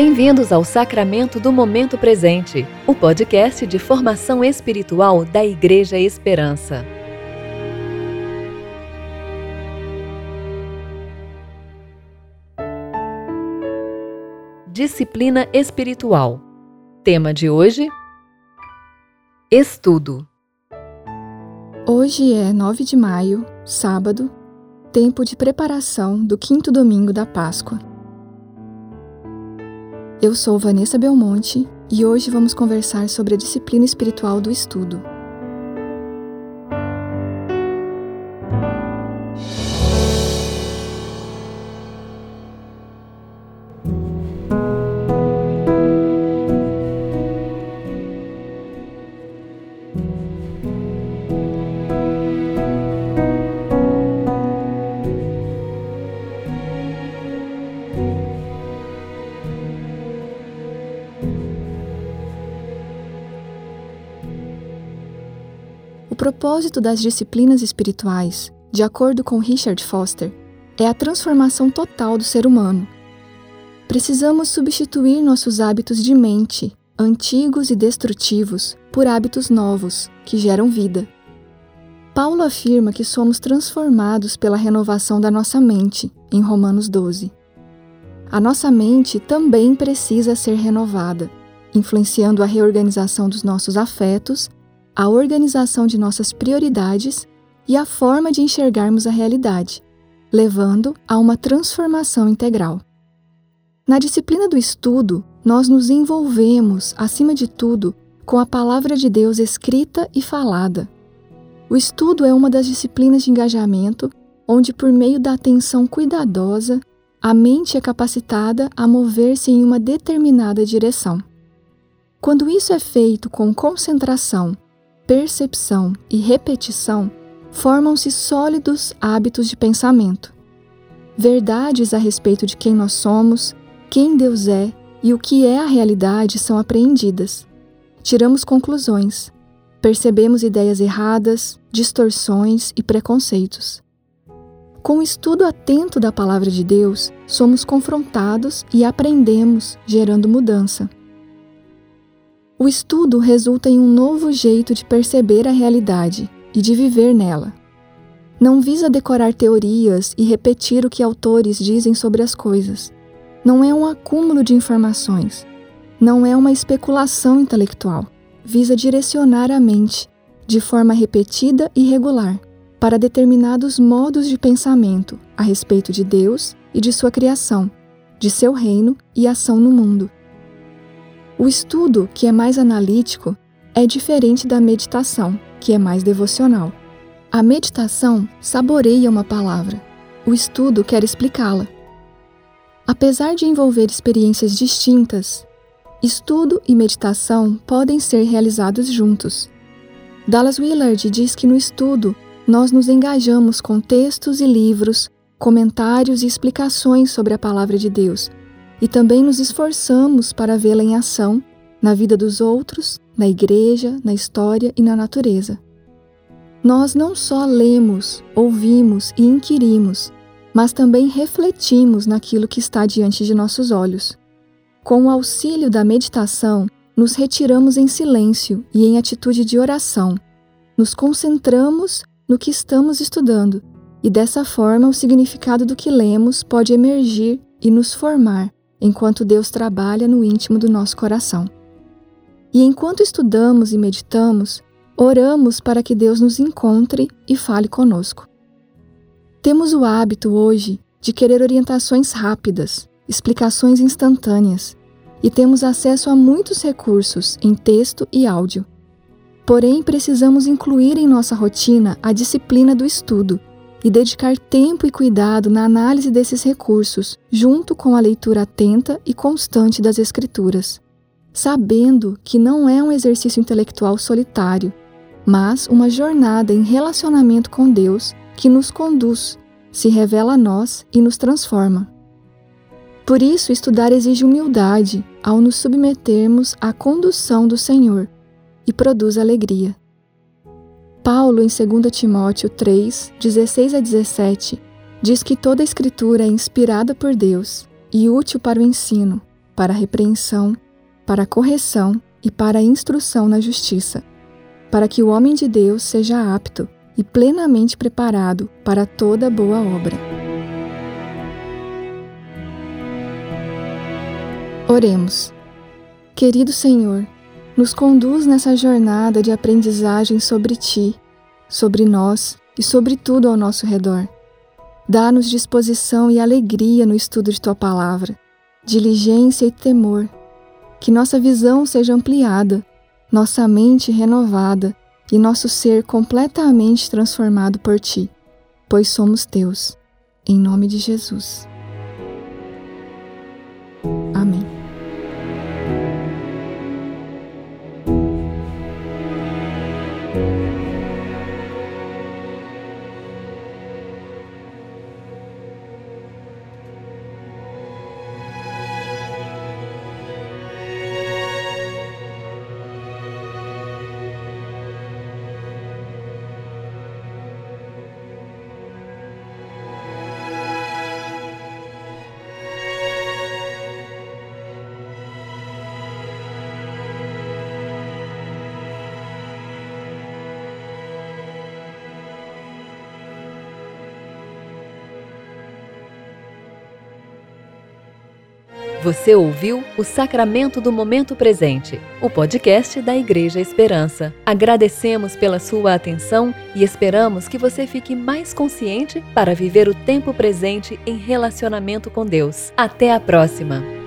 Bem-vindos ao Sacramento do Momento Presente, o podcast de formação espiritual da Igreja Esperança. Disciplina espiritual. Tema de hoje: Estudo. Hoje é 9 de maio, sábado, tempo de preparação do quinto domingo da Páscoa. Eu sou Vanessa Belmonte e hoje vamos conversar sobre a disciplina espiritual do estudo. Propósito das disciplinas espirituais, de acordo com Richard Foster, é a transformação total do ser humano. Precisamos substituir nossos hábitos de mente, antigos e destrutivos, por hábitos novos, que geram vida. Paulo afirma que somos transformados pela renovação da nossa mente, em Romanos 12. A nossa mente também precisa ser renovada, influenciando a reorganização dos nossos afetos a organização de nossas prioridades e a forma de enxergarmos a realidade, levando a uma transformação integral. Na disciplina do estudo, nós nos envolvemos, acima de tudo, com a palavra de Deus escrita e falada. O estudo é uma das disciplinas de engajamento onde, por meio da atenção cuidadosa, a mente é capacitada a mover-se em uma determinada direção. Quando isso é feito com concentração percepção e repetição, formam-se sólidos hábitos de pensamento. Verdades a respeito de quem nós somos, quem Deus é e o que é a realidade são apreendidas. Tiramos conclusões, percebemos ideias erradas, distorções e preconceitos. Com o estudo atento da Palavra de Deus, somos confrontados e aprendemos, gerando mudança. O estudo resulta em um novo jeito de perceber a realidade e de viver nela. Não visa decorar teorias e repetir o que autores dizem sobre as coisas. Não é um acúmulo de informações. Não é uma especulação intelectual. Visa direcionar a mente, de forma repetida e regular, para determinados modos de pensamento a respeito de Deus e de sua criação, de seu reino e ação no mundo. O estudo, que é mais analítico, é diferente da meditação, que é mais devocional. A meditação saboreia uma palavra, o estudo quer explicá-la. Apesar de envolver experiências distintas, estudo e meditação podem ser realizados juntos. Dallas Willard diz que no estudo nós nos engajamos com textos e livros, comentários e explicações sobre a palavra de Deus e também nos esforçamos para vê-la em ação na vida dos outros, na igreja, na história e na natureza. Nós não só lemos, ouvimos e inquirimos, mas também refletimos naquilo que está diante de nossos olhos. Com o auxílio da meditação, nos retiramos em silêncio e em atitude de oração. Nos concentramos no que estamos estudando, e dessa forma o significado do que lemos pode emergir e nos formar enquanto Deus trabalha no íntimo do nosso coração. E enquanto estudamos e meditamos, oramos para que Deus nos encontre e fale conosco. Temos o hábito hoje de querer orientações rápidas, explicações instantâneas, e temos acesso a muitos recursos em texto e áudio. Porém, precisamos incluir em nossa rotina a disciplina do estudo e dedicar tempo e cuidado na análise desses recursos, junto com a leitura atenta e constante das Escrituras, sabendo que não é um exercício intelectual solitário, mas uma jornada em relacionamento com Deus que nos conduz, se revela a nós e nos transforma. Por isso, estudar exige humildade ao nos submetermos à condução do Senhor e produz alegria. Paulo, em 2 Timóteo 3, 16 a 17, diz que toda a Escritura é inspirada por Deus e útil para o ensino, para a repreensão, para a correção e para a instrução na justiça, para que o homem de Deus seja apto e plenamente preparado para toda boa obra. Oremos. Querido Senhor, nos conduz nessa jornada de aprendizagem sobre Ti, sobre nós e sobre tudo ao nosso redor. Dá-nos disposição e alegria no estudo de Tua palavra, diligência e temor. Que nossa visão seja ampliada, nossa mente renovada e nosso ser completamente transformado por Ti, pois somos Teus. Em nome de Jesus. Você ouviu o Sacramento do Momento Presente, o podcast da Igreja Esperança. Agradecemos pela sua atenção e esperamos que você fique mais consciente para viver o tempo presente em relacionamento com Deus. Até a próxima!